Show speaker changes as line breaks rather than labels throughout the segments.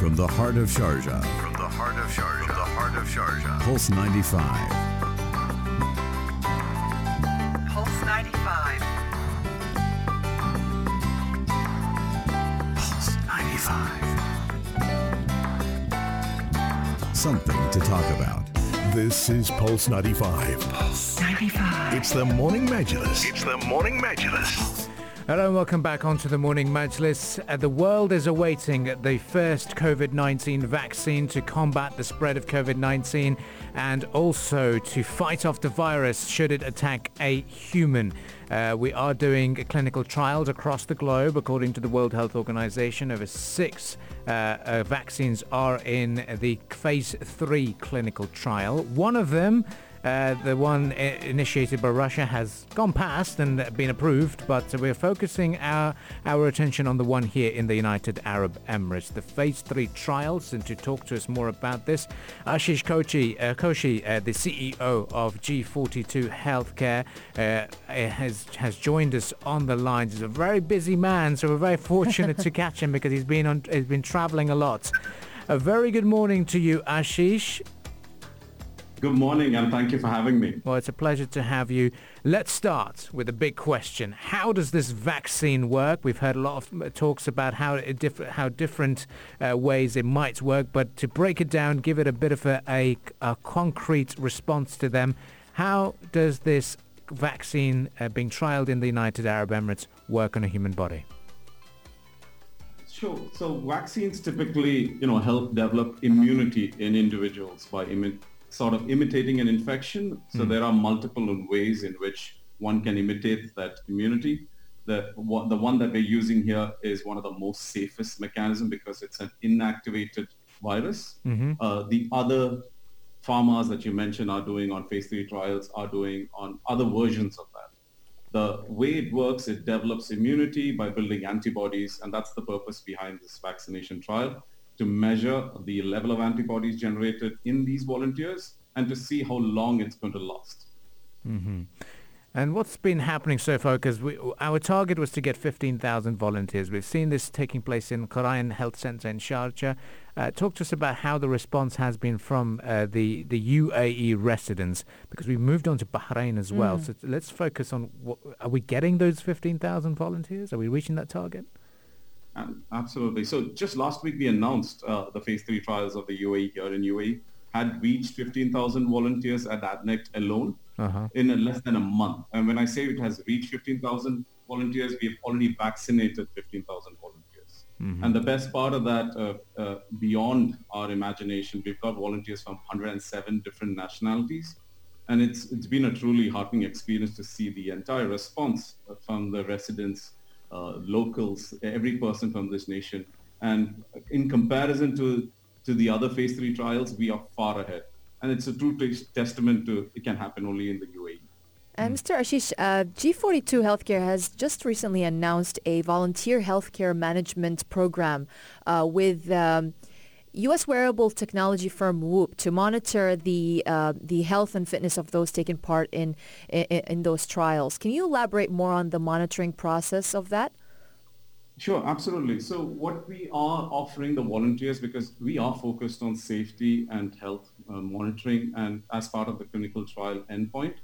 From the heart of Sharjah.
From the heart of Sharjah. From the heart of Sharjah.
Pulse 95.
Pulse 95.
Pulse 95. Something to talk about.
This is Pulse 95.
Pulse 95.
It's the Morning Majlis.
It's the morning Majlis.
Hello and welcome back onto the Morning Majlis. Uh, the world is awaiting the first COVID-19 vaccine to combat the spread of COVID-19 and also to fight off the virus should it attack a human. Uh, we are doing clinical trials across the globe according to the World Health Organization. Over six uh, uh, vaccines are in the phase three clinical trial. One of them uh, the one initiated by Russia has gone past and been approved, but we're focusing our, our attention on the one here in the United Arab Emirates, the Phase 3 trials. And to talk to us more about this, Ashish Kochi, uh, Koshy, uh, the CEO of G42 Healthcare, uh, has, has joined us on the lines. He's a very busy man, so we're very fortunate to catch him because he's been, on, he's been traveling a lot. A very good morning to you, Ashish.
Good morning and thank you for having me.
Well, it's a pleasure to have you. Let's start with a big question. How does this vaccine work? We've heard a lot of uh, talks about how it diff- how different uh, ways it might work, but to break it down, give it a bit of a, a, a concrete response to them, how does this vaccine uh, being trialed in the United Arab Emirates work on a human body?
Sure. So vaccines typically, you know, help develop immunity in individuals by imi- sort of imitating an infection. So there are multiple ways in which one can imitate that immunity. The, one- the one that we're using here is one of the most safest mechanism because it's an inactivated virus. Uh, the other pharmas that you mentioned are doing on phase three trials are doing on other versions of that. The way it works, it develops immunity by building antibodies, and that's the purpose behind this vaccination trial, to measure the level of antibodies generated in these volunteers and to see how long it's going to last.
And what's been happening so far? Because our target was to get 15,000 volunteers. We've seen this taking place in Qarayan Health Centre in Sharjah. Uh, talk to us about how the response has been from uh, the, the UAE residents, because we've moved on to Bahrain as well. So let's focus on, what, are we getting those 15,000 volunteers? Are we reaching that target?
Um, absolutely. So just last week we announced uh, the phase three trials of the UAE here in UAE had reached 15,000 volunteers at ADNEC alone
Uh-huh.
in less than a month. And when I say it has reached 15,000 volunteers, we have already vaccinated 15,000 volunteers. And the best part of that, uh, uh, beyond our imagination, we've got volunteers from 107 different nationalities. And it's, it's been a truly heartening experience to see the entire response from the residents, locals, every person from this nation. And in comparison to, to the other phase three trials, we are far ahead. And it's a true tes- testament to it can happen only in the. UAE.
Uh, Mr. Ashish, uh, G42 Healthcare has just recently announced a volunteer healthcare management program uh, with um, U.S. wearable technology firm Whoop to monitor the uh, the health and fitness of those taking part in, in in those trials. Can you elaborate more on the monitoring process of that?
Sure, absolutely. So what we are offering the volunteers, because we are focused on safety and health uh, monitoring and as part of the clinical trial endpoint,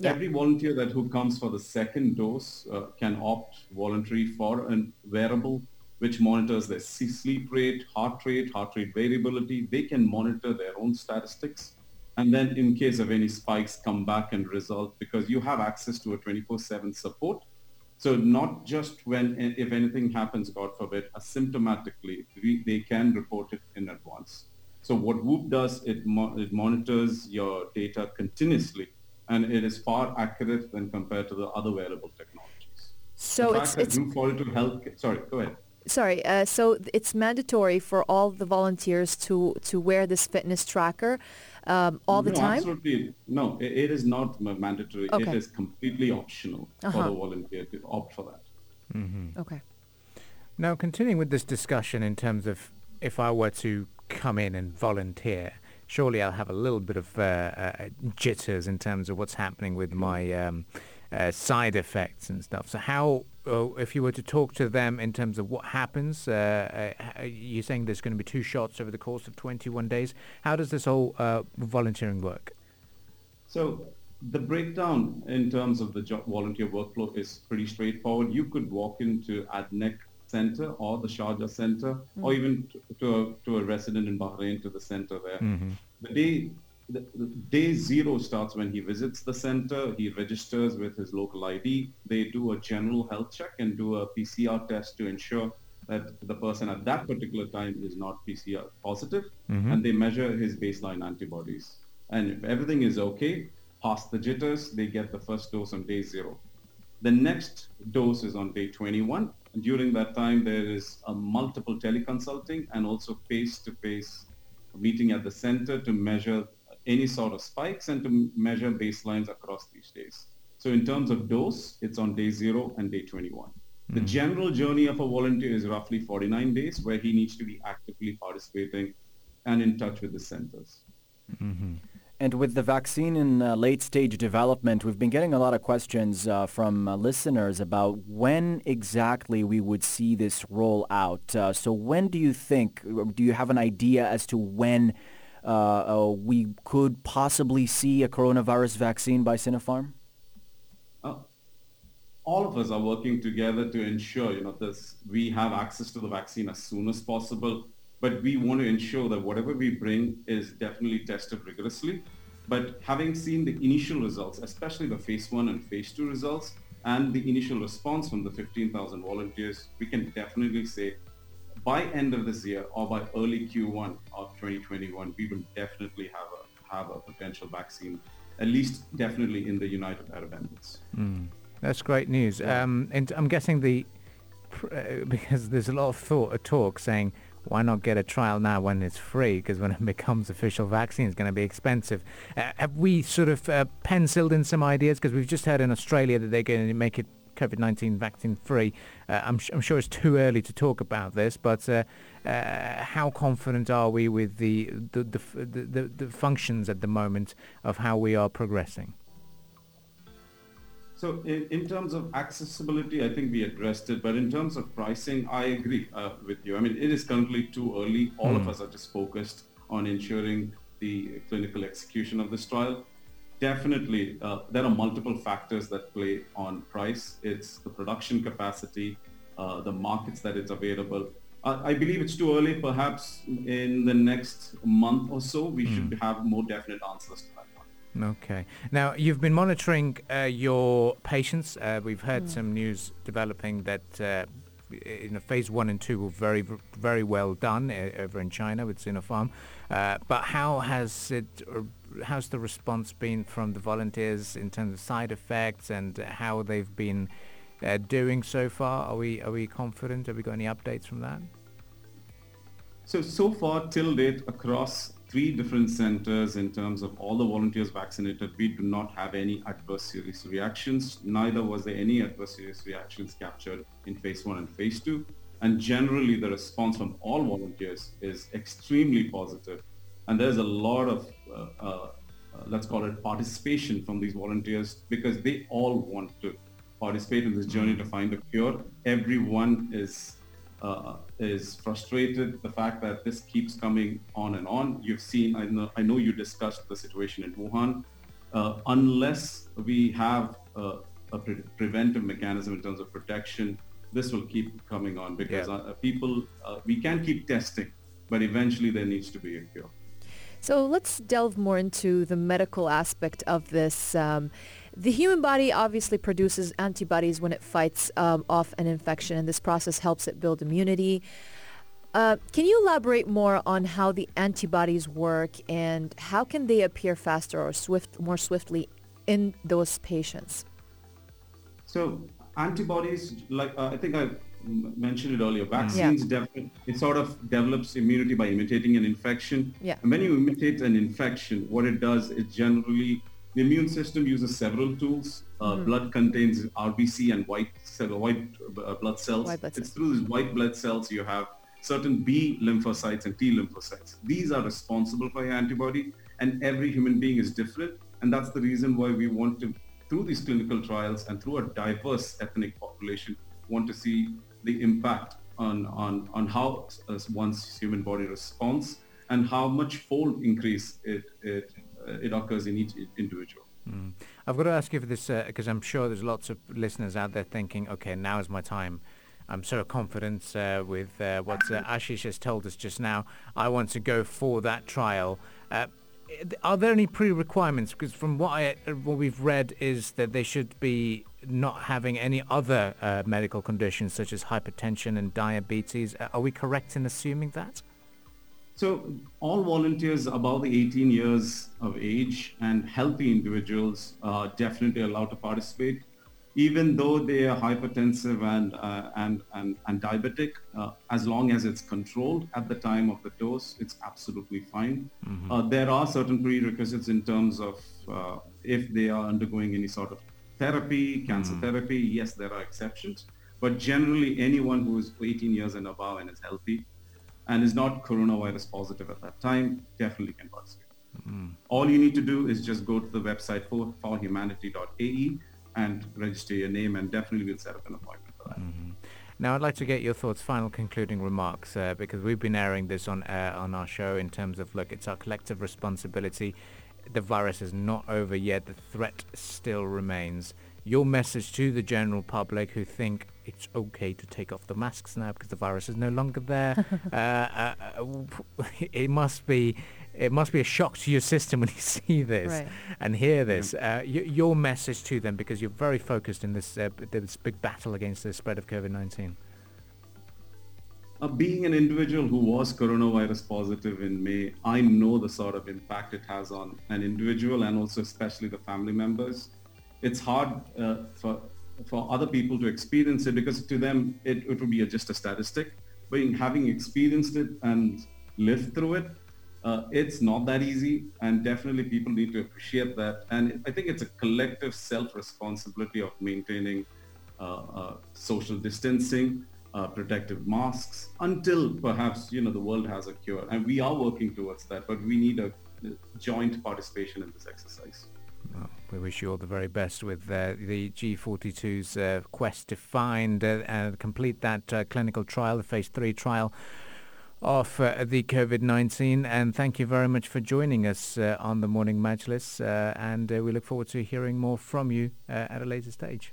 Yeah.
every volunteer that who comes for the second dose uh, can opt voluntary for a wearable which monitors their sleep rate, heart rate, heart rate variability. They can monitor their own statistics. And then in case of any spikes, come back and result because you have access to a 24-7 support. So not just when, eh, if anything happens, God forbid, asymptomatically, we, they can report it in advance. So what Whoop does, it, mo- it monitors your data continuously, and it is far accurate when compared to the other wearable technologies.
So it's
fact
it's
Group 42 Health, sorry, go ahead.
Sorry. Uh, so it's mandatory for all the volunteers to to wear this fitness tracker um, all the
no,
time.
Absolutely. No, it, it is not mandatory.
Okay.
It is completely optional for
Uh-huh.
the volunteer to opt for that.
Okay.
Now, continuing with this discussion in terms of if I were to come in and volunteer, surely I'll have a little bit of uh, uh, jitters in terms of what's happening with my um, uh, side effects and stuff. So how, uh, if you were to talk to them in terms of what happens, uh, uh, you're saying there's going to be two shots over the course of 21 days. How does this whole uh, volunteering work?
So the breakdown in terms of the job volunteer workflow is pretty straightforward. You could walk into ADNEC center or the Sharjah center or even to, to, a, to a resident in Bahrain to the center there. The day the, the day zero starts when he visits the center. He registers with his local ID. They do a general health check and do a PCR test to ensure that the person at that particular time is not PCR positive. positive, and they measure his baseline antibodies. And if everything is okay, past the jitters, they get the first dose on day zero. The next dose is on day 21. And during that time, there is a multiple teleconsulting and also face-to-face meeting at the center to measure any sort of spikes and to measure baselines across these days. So in terms of dose, it's on day zero and day 21. The general journey of a volunteer is roughly 49 days where he needs to be actively participating and in touch with the centers.
And with the vaccine in uh, late stage development, we've been getting a lot of questions uh, from uh, listeners about when exactly we would see this roll out. Uh, so when do you think, do you have an idea as to when uh, uh, we could possibly see a coronavirus vaccine by Sinopharm?
Uh, all of us are working together to ensure, you know, this, we have access to the vaccine as soon as possible. But we want to ensure that whatever we bring is definitely tested rigorously. But having seen the initial results, especially the phase one and phase two results, and the initial response from the 15,000 volunteers, we can definitely say by end of this year or by early Q1 of 2021, we will definitely have a have a potential vaccine, at least definitely in the United Arab Emirates.
That's great news. Um, and I'm guessing the uh, because there's a lot of thought, a talk saying why not get a trial now when it's free? Because when it becomes official vaccine, it's going to be expensive. Uh, have we sort of uh, penciled in some ideas? Because we've just heard in Australia that they're going to make it COVID-19 vaccine free. Uh, I'm, sh- I'm sure it's too early to talk about this, but uh, uh, how confident are we with the the, the, the the functions at the moment of how we are progressing?
So in, in terms of accessibility, I think we addressed it. But in terms of pricing, I agree uh, with you. I mean, it is currently too early. All of us are just focused on ensuring the clinical execution of this trial. Definitely, uh, there are multiple factors that play on price. It's the production capacity, uh, the markets that it's available. Uh, I believe it's too early. Perhaps in the next month or so, we should have more definite answers to that one.
Okay. Now, you've been monitoring uh, your patients. Uh, we've heard some news developing that uh, you know, phase one and two were very, very well done uh, over in China with Sinopharm. Uh, but how has it, how's the response been from the volunteers in terms of side effects and how they've been uh, doing so far? Are we, are we confident? Have we got any updates from that?
So, so far till date across three different centers in terms of all the volunteers vaccinated, we do not have any adverse serious reactions. Neither was there any adverse serious reactions captured in phase one and phase two. And generally the response from all volunteers is extremely positive. And there's a lot of, uh, uh, let's call it participation from these volunteers because they all want to participate in this journey to find a cure. Everyone is uh, is frustrated the fact that this keeps coming on and on. You've seen, I know, I know you discussed the situation in Wuhan. Uh, unless we have uh, a pre- preventive mechanism in terms of protection, this will keep coming on because
Yeah.
uh, people, uh, we can keep testing, but eventually there needs to be a cure.
So let's delve more into the medical aspect of this. Um, the human body obviously produces antibodies when it fights um, off an infection, and this process helps it build immunity. Uh, can you elaborate more on how the antibodies work and how can they appear faster or swift, more swiftly in those patients?
So antibodies, like uh, I think I mentioned it earlier, vaccines definitely it sort of develops immunity by imitating an infection.
Yeah.
And when you imitate an infection, what it does is generally the immune system uses several tools. Uh, Blood contains RBC and white cell, white uh, blood cells.
White blood
it's
cells.
through these white blood cells you have certain B lymphocytes and T lymphocytes. These are responsible for your antibody, and every human being is different, and that's the reason why we want to through these clinical trials and through a diverse ethnic population, want to see the impact on, on, on how uh, one's human body responds and how much fold increase it, it, uh, it occurs in each individual.
Mm. I've got to ask you for this because uh, I'm sure there's lots of listeners out there thinking, okay, now is my time. I'm so confident uh, with uh, what uh, Ashish has told us just now. I want to go for that trial. Are there any pre-requirements? Because from what I what we've read is that they should be not having any other uh, medical conditions such as hypertension and diabetes. Uh, are we correct in assuming that?
So all volunteers above the 18 years of age and healthy individuals are definitely allowed to participate even though they are hypertensive and, uh, and, and, and diabetic, uh, as long as it's controlled at the time of the dose, it's absolutely fine. Mm-hmm. Uh, there are certain prerequisites in terms of uh, if they are undergoing any sort of therapy, cancer mm-hmm. therapy, yes, there are exceptions. But generally, anyone who is 18 years and above and is healthy and is not coronavirus positive at that time definitely can participate. Mm-hmm. All you need to do is just go to the website for forhumanity.ae and register your name and definitely we'll set up an appointment for that. Mm-hmm.
Now, I'd like to get your thoughts, final concluding remarks, uh, because we've been airing this on uh, on our show in terms of, look, it's our collective responsibility. The virus is not over yet. The threat still remains. Your message to the general public who think it's okay to take off the masks now because the virus is no longer there. uh, uh, uh it must be it must be a shock to your system when you see this right. and hear this. Uh, y- your message to them, because you're very focused in this uh, this big battle against the spread of COVID-19.
Uh, being an individual who was coronavirus positive in May, I know the sort of impact it has on an individual and also especially the family members. It's hard uh, for for other people to experience it because to them it, it would be a, just a statistic. But in having experienced it and lived through it, uh, it's not that easy, and definitely people need to appreciate that. And I think it's a collective self-responsibility of maintaining uh, uh, social distancing, uh, protective masks, until perhaps you know the world has a cure. And we are working towards that, but we need a joint participation in this exercise.
We wish you all the very best with uh, the G42's uh, quest to find and complete that clinical trial, the phase three trial of uh, the COVID-19 and thank you very much for joining us uh, on the Morning Majlis uh, and uh, we look forward to hearing more from you uh, at a later stage.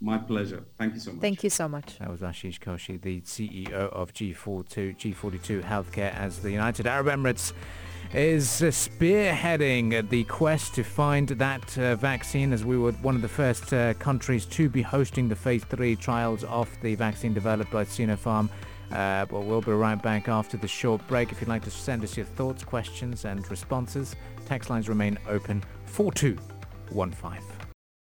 My pleasure. Thank you so much.
Thank you so much.
That was Ashish Koshy, the CEO of G42, G42 Healthcare as the United Arab Emirates is uh, spearheading the quest to find that uh, vaccine as we were one of the first uh, countries to be hosting the phase 3 trials of the vaccine developed by Sinopharm uh, but we'll be right back after the short break. If you'd like to send us your thoughts, questions and responses, text lines remain open 4215.